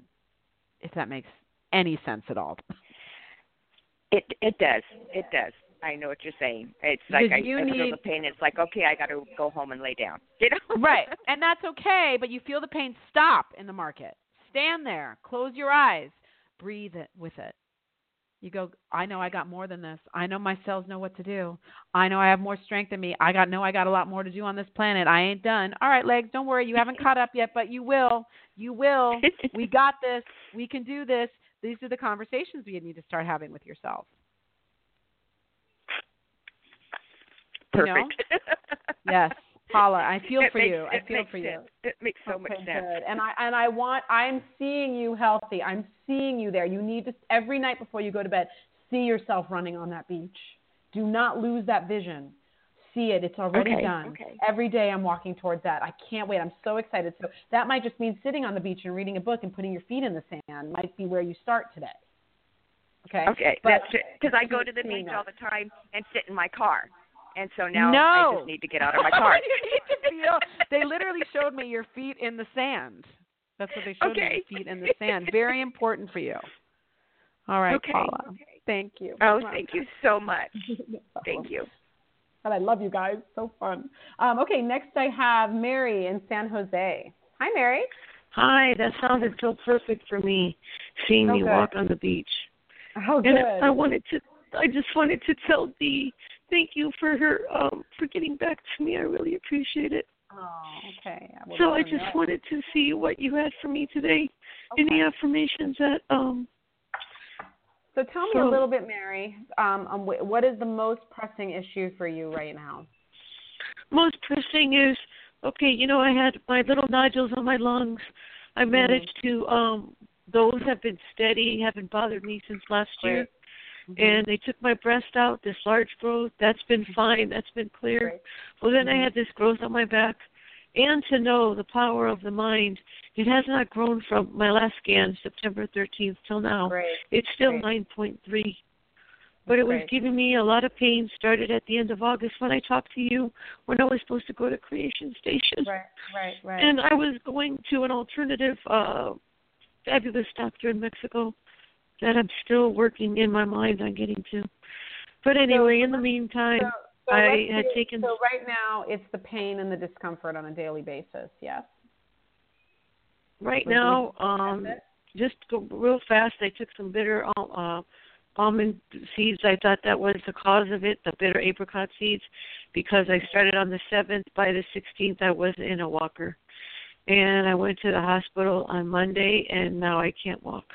If that makes any sense at all. it it does it does i know what you're saying it's like i, you I feel need- the pain it's like okay i got to go home and lay down you know [LAUGHS] right. And that's okay, but you feel the pain stop in the market. Stand there, close your eyes, breathe it with it. You go, I know I got more than this. I know my cells know what to do. I know I have more strength in me. I got know I got a lot more to do on this planet. I ain't done. All right, legs, don't worry. You haven't [LAUGHS] caught up yet, but you will. You will. [LAUGHS] We got this. We can do this. These are the conversations you need to start having with yourself. You know? perfect [LAUGHS] Yes. Paula, I feel It for makes- you. I feel for you. It makes so much Okay, sense. Good. And I and I want I'm seeing you healthy. I'm seeing you there. You need to every night before you go to bed, see yourself running on that beach. Do not lose that vision. See it. It's already Okay, done. okay. Every day I'm walking towards that. I can't wait. I'm so excited. So that might just mean sitting on the beach and reading a book and putting your feet in the sand might be where you start today. Okay. Okay, But- that's. Because I go to the beach all the time and sit in my car, and so now I just need to get out of my car. [LAUGHS] you need to feel. They literally showed me your feet in the sand. That's what they showed me. Okay. Your feet in the sand. Very important for you. All right, Okay. Paula. Thank you. Oh, thank you so much. [LAUGHS] Thank you. And I love you guys. So fun. Um, okay, next I have Mary in San Jose. Hi, Mary. Hi, that sounded so perfect for me, seeing Oh, me good. walk on the beach. Oh, and good. I wanted to, I just wanted to tell Dee, thank you for her, um, for getting back to me. I really appreciate it. Oh, okay. I So I just know. wanted to see what you had for me today. Okay. Any affirmations that, um, So tell me So- a little bit, Mary. Um, um, what is the most pressing issue for you right now? most pressing is okay you know i had my little nodules on my lungs i Mm-hmm. managed to um those have been steady haven't bothered me since last year Mm-hmm. and they took my breast out this large growth that's been fine that's been clear Great. well then Mhm. i had this growth on my back and to know the power of the mind it has not grown from my last scan september 13th till now Great. it's still Great. 9.3 but it was Great. giving me a lot of pain. Started at the end of August when I talked to you when I was supposed to go to Creation Station. Right, right, right. And I was going to an alternative, uh, fabulous doctor in Mexico that I'm still working in my mind on getting to. But anyway, in the meantime, so, so I had do- taken. So right now, it's the pain and the discomfort on a daily basis. Yes. right Would now, um, just go real fast. I took some bitter uh, almond seeds. I thought that was the cause of it, the bitter apricot seeds, because I started on the seventh. By the sixteenth, I was in a walker, and I went to the hospital on Monday, and now I can't walk.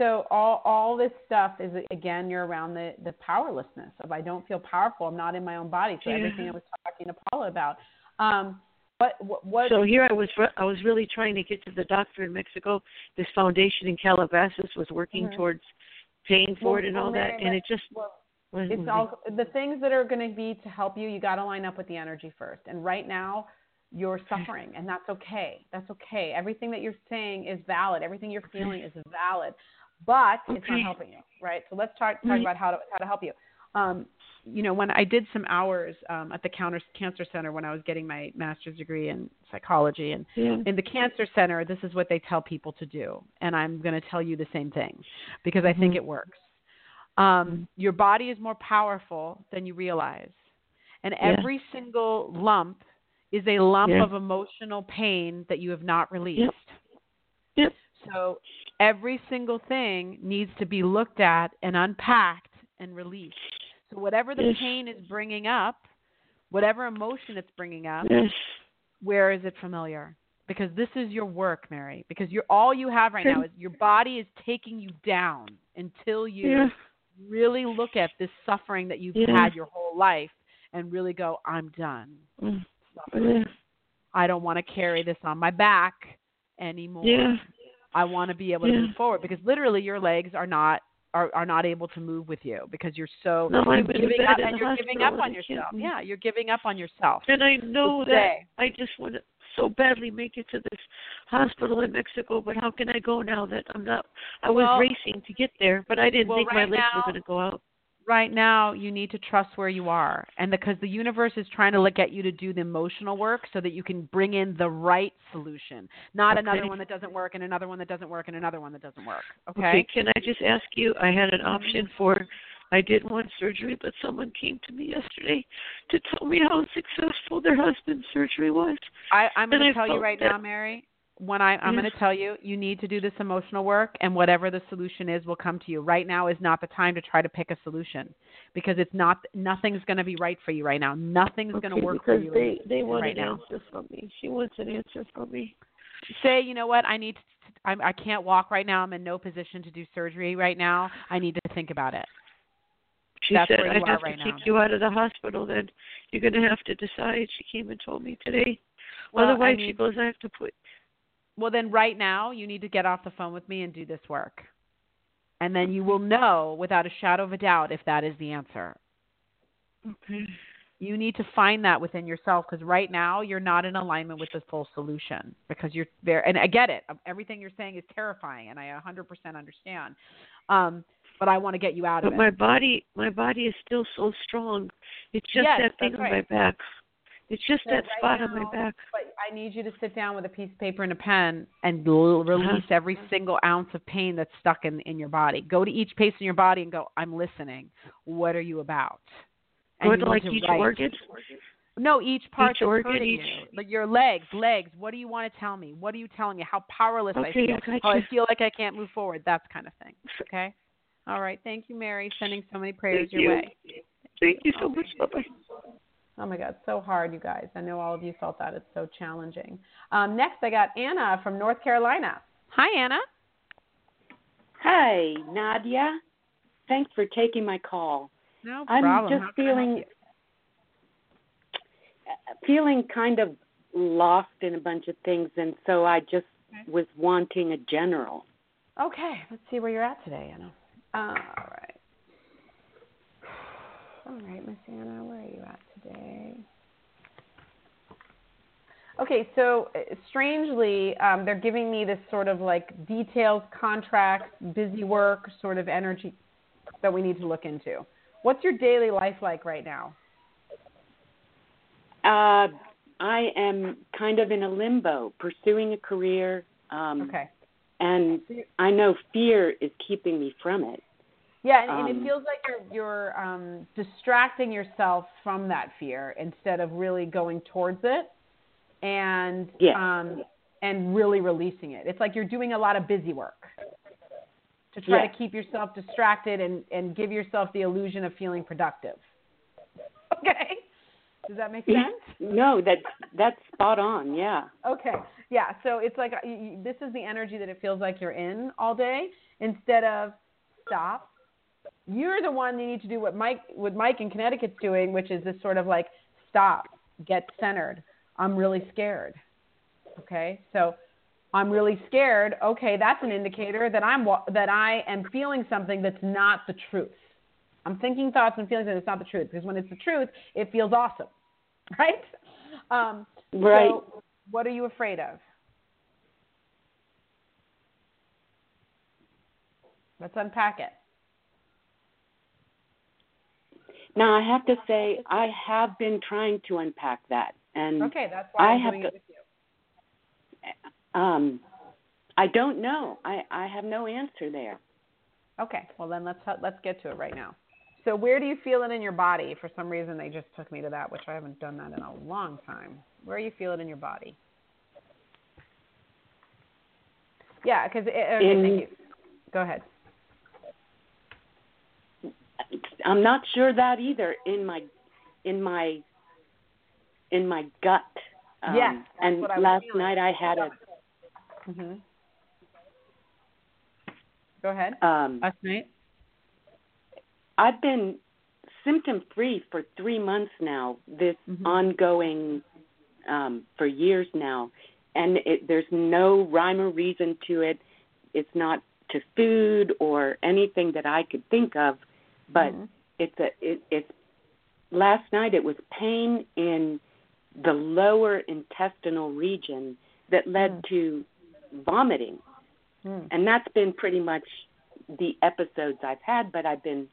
So all all this stuff is again you're around the the powerlessness of I don't feel powerful. I'm not in my own body. So Yeah. everything I was talking to Paula about. Um, what what, what So here I was. re- I was really trying to get to the doctor in Mexico. This foundation in Calabasas was working Mhm. towards paying for Well, it and all that, and it just well, it's all the things that are going to be to help you. You got to line up with the energy first. And right now, you're suffering, and that's okay. That's okay. Everything that you're saying is valid. Everything you're feeling is valid, but it's not helping you, right? So let's talk, talk Right. about how to how to help you. Um, you know, when I did some hours um, at the Counter Cancer Center when I was getting my master's degree in psychology, and Yeah. in the Cancer Center, this is what they tell people to do, and I'm going to tell you the same thing because I think Mhm. it works. Um, your body is more powerful than you realize, and Yeah. every single lump is a lump Yeah. of emotional pain that you have not released. Yep. So every single thing needs to be looked at and unpacked and released. So whatever the Yes. pain is bringing up, whatever emotion it's bringing up, Yes. where is it familiar? Because this is your work, Mary. Because you're all you have right now is your body is taking you down until you Yeah. really look at this suffering that you've had your whole life and really go, I'm done. Mm. I don't want to carry this on my back anymore. I want to be able to Yeah. move forward because literally your legs are not are, are not able to move with you because you're so No, you're giving up and you're giving up on yourself. Yeah, you're giving up on yourself. And I know that I just want to so badly make it to this hospital in Mexico, but how can I go now that I'm not? I was Well- racing to get there, but I didn't well, think right my legs now- were going to go out. Right now you need to trust where you are and because the universe is trying to look at you to do the emotional work so that you can bring in the right solution not Okay. another one that doesn't work and another one that doesn't work and another one that doesn't work okay, Can I just ask you? I had an option for. I didn't want surgery, but someone came to me yesterday to tell me how successful their husband's surgery was. I, I'm going to tell you right that- now, Mary. When I, I'm going to tell you, you need to do this emotional work, and whatever the solution is will come to you. Right now is not the time to try to pick a solution because it's not. Nothing's going to be right for you right now. Nothing's going to work for you they they want right an now. answer from me. She wants an answer from me. Say, you know what? I need. To, I'm, I can't walk right now. I'm in no position to do surgery right now. I need to think about it. She That's said I have right to now. kick you out of the hospital. Then you're going to have to decide. She came and told me today. Well, I Otherwise, she goes, I have to put. Well, then right now you need to get off the phone with me and do this work, and then you will know without a shadow of a doubt if that is the answer. Okay. you need to find that within yourself because right now you're not in alignment with the full solution because you're there and i get it everything you're saying is terrifying and i 100% understand um but i want to get you out of it. But my body, my body is still so strong. It's just Yes, that thing on right. my back. It's just So that right spot on my back. but i need you to sit down with a piece of paper and a pen and l- uh-huh. release every single ounce of pain that's stuck in in your body go to each place in your body and go i'm listening what are you about And Go to like to each write. organ. No, each part Each that's organ, each- you. Like your legs, legs. What do you want to tell me? What are you telling me? How powerless I feel. I got How I feel like I can't move forward. That kind of thing. Okay. All right. Thank you, Mary. Sending so many prayers Thank your you. way. Thank you so much. Bye bye. Oh my God, so hard, you guys. I know all of you felt that. It's so challenging. Um, next, I got Anna from North Carolina. Hi, Anna. Hi, Nadia. Thanks for taking my call. No problem. I'm just I help feeling feeling kind of lost in a bunch of things and so I just was wanting a general. Okay, let's see where you're at today, Anna. All right. [SIGHS] All right, Miss Anna, where are you at today? Okay, so uh, strangely, um, they're giving me this sort of like details, contracts, busy work sort of energy that we need to look into. What's your daily life like right now? Uh I am kind of in a limbo, pursuing a career um Okay. and I know fear is keeping me from it. Yeah, and, and it Um, feels like you're you're um, distracting yourself from that fear instead of really going towards it and Yes. um, and really releasing it. It's like you're doing a lot of busy work to try Yes. to keep yourself distracted and and give yourself the illusion of feeling productive. Okay, does that make sense? No, that's that's spot on. Yeah. Okay. Yeah. So it's like this is the energy that it feels like you're in all day instead of stop. You're the one you need to do what Mike what Mike in Connecticut's doing, which is this sort of like stop, get centered. I'm really scared. Okay. So I'm really scared. Okay, that's an indicator that I'm that I am feeling something that's not the truth. I'm thinking thoughts and feelings that it's not the truth because when it's the truth, it feels awesome, [LAUGHS] right? um, Right. So what are you afraid of? Let's unpack it. Now I have to say I have been trying to unpack that, and Okay, that's why I I'm have doing to- it with you. um, I don't know. I I have no answer there. Okay, well then let's let's get to it right now. So where do you feel it in your body? For some reason, they just took me to that, which I haven't done that in a long time. Where do you feel it in your body? Yeah, because you. Go ahead. I'm not sure that either. In my in my in my gut. Um, Yes, and what I was last feeling. night I had a hmm Go ahead. um Last night. I've been symptom free for three months now. This Mm-hmm. ongoing um, for years now, and it, there's no rhyme or reason to it. It's not to food or anything that I could think of, but Mm-hmm. it's a it, it's. Last night it was pain in the lower intestinal region that led Mm. to vomiting, Mm. and that's been pretty much the episodes I've had. But I've been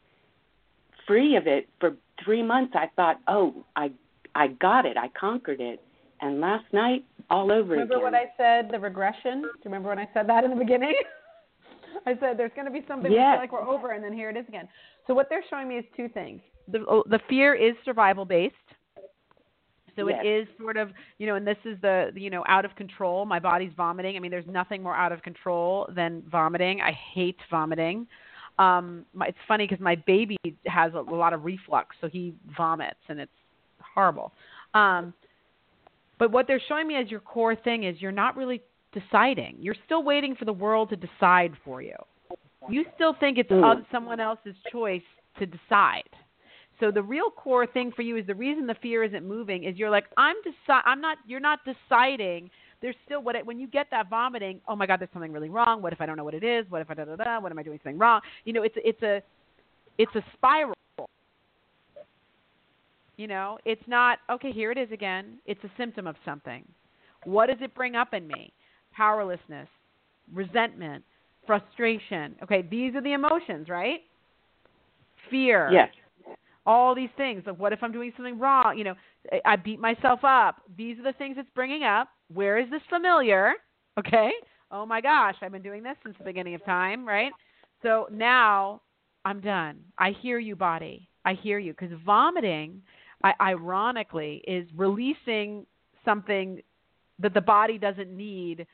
free of it for three months. I thought, oh, I I got it, I conquered it, and last night all over Remember again. Remember what I said? The regression. Do you remember when I said that in the beginning? [LAUGHS] I said there's going to be something Yes. like we're over, and then here it is again. So what they're showing me is two things. The oh, the fear is survival based. So Yes. it is sort of, you know, and this is the, you know, out of control. My body's vomiting. I mean, there's nothing more out of control than vomiting. I hate vomiting. Um, my, it's funny because my baby has a, a lot of reflux, so he vomits, and it's horrible. Um, but what they're showing me as your core thing is you're not really deciding. You're still waiting for the world to decide for you. You still think it's Mm. of someone else's choice to decide. So the real core thing for you is the reason the fear isn't moving is you're like I'm deci- I'm not you're not deciding. There's still what it, when you get that vomiting, oh my god, there's something really wrong. What if I don't know what it is? What if I da da da? What am I doing something wrong? You know, it's it's a it's a spiral. You know, it's not okay, here it is again. It's a symptom of something. What does it bring up in me? Powerlessness, resentment, frustration. Okay, these are the emotions, right? Fear. Yes. All these things. Like, what if I'm doing something wrong? You know, I- beat myself up. These are the things it's bringing up. Where is this familiar? Okay. Oh my gosh, I've been doing this since the beginning of time, right? So now I'm done. I hear you, body. I hear you. Because vomiting, I, ironically, is releasing something that the body doesn't need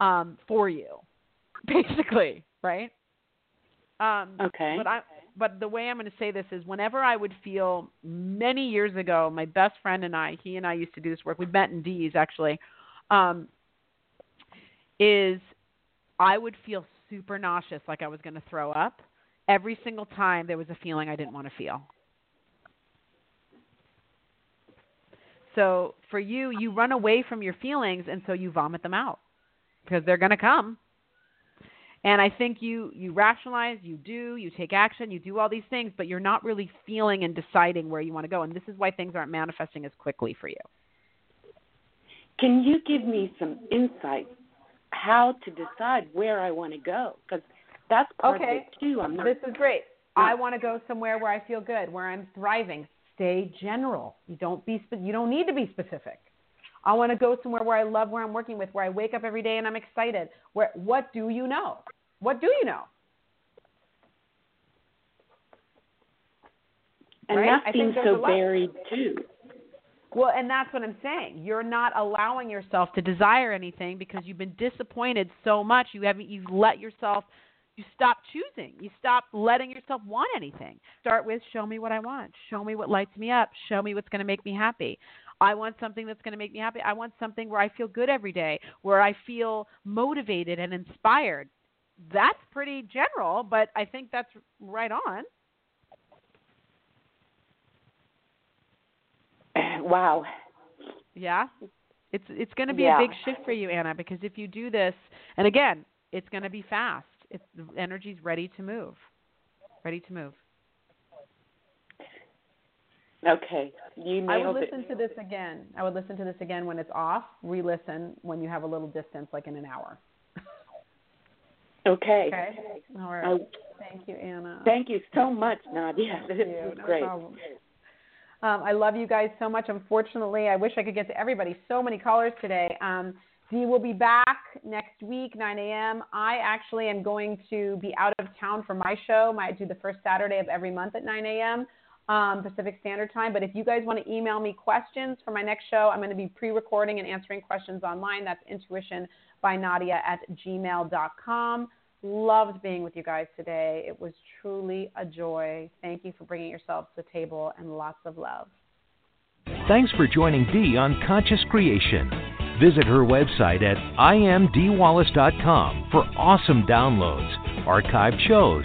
um, for you, [LAUGHS] basically, right? Um, Okay. But I, but the way I'm going to say this is, whenever I would feel many years ago, my best friend and I, he and I used to do this work. We met in Dee's actually. Um, is I would feel super nauseous, like I was going to throw up every single time there was a feeling I didn't want to feel. So for you, you run away from your feelings, and so you vomit them out because they're going to come. And I think you you rationalize, you do, you take action, you do all these things, but you're not really feeling and deciding where you want to go. And this is why things aren't manifesting as quickly for you. Can you give me some insight how to decide where I want to go? Because that's part of Okay. it too. I'm not. This is great. I want to go somewhere where I feel good, where I'm thriving. Stay general. You don't be spe- you don't need to be specific. I want to go somewhere where I love where I'm working with, where I wake up every day and I'm excited. Where what do you know? What do you know? and right? that seems so buried too. Well, and that's what I'm saying. You're not allowing yourself to desire anything because you've been disappointed so much. You haven't. You've let yourself. You stop choosing. You stop letting yourself want anything. Start with show me what I want. Show me what lights me up. Show me what's going to make me happy. I want something that's going to make me happy. I want something where I feel good every day, where I feel motivated and inspired. That's pretty general, but I think that's right on. [CLEARS THROAT] Wow. Yeah. It's it's going to be Yeah. a big shift for you, Anna, because if you do this, and again, it's going to be fast. It's the energy's ready to move. Ready to move. Okay, you I would it. listen to this again. I would listen to this again when it's off. Re-listen when you have a little distance, like in an hour. Okay. Okay. All right. I- Thank you, Anna. Thank you so much, Nadia. This you. was No great. problem. Um, I love you guys so much. Unfortunately, I wish I could get to everybody. So many callers today. Um, Dee will be back next week, 9 a.m. I actually am going to be out of town for my show. I do the first Saturday of every month at 9 a.m. Um, Pacific Standard Time. But if you guys want to email me questions for my next show, I'm going to be pre-recording and answering questions online. That's intuition by Nadia at gmail.com. Loved being with you guys today. It was truly a joy. Thank you for bringing yourselves to the table and lots of love. Thanks for joining Dee on Conscious Creation. Visit her website at iamdeewallace.com for awesome downloads, archived shows,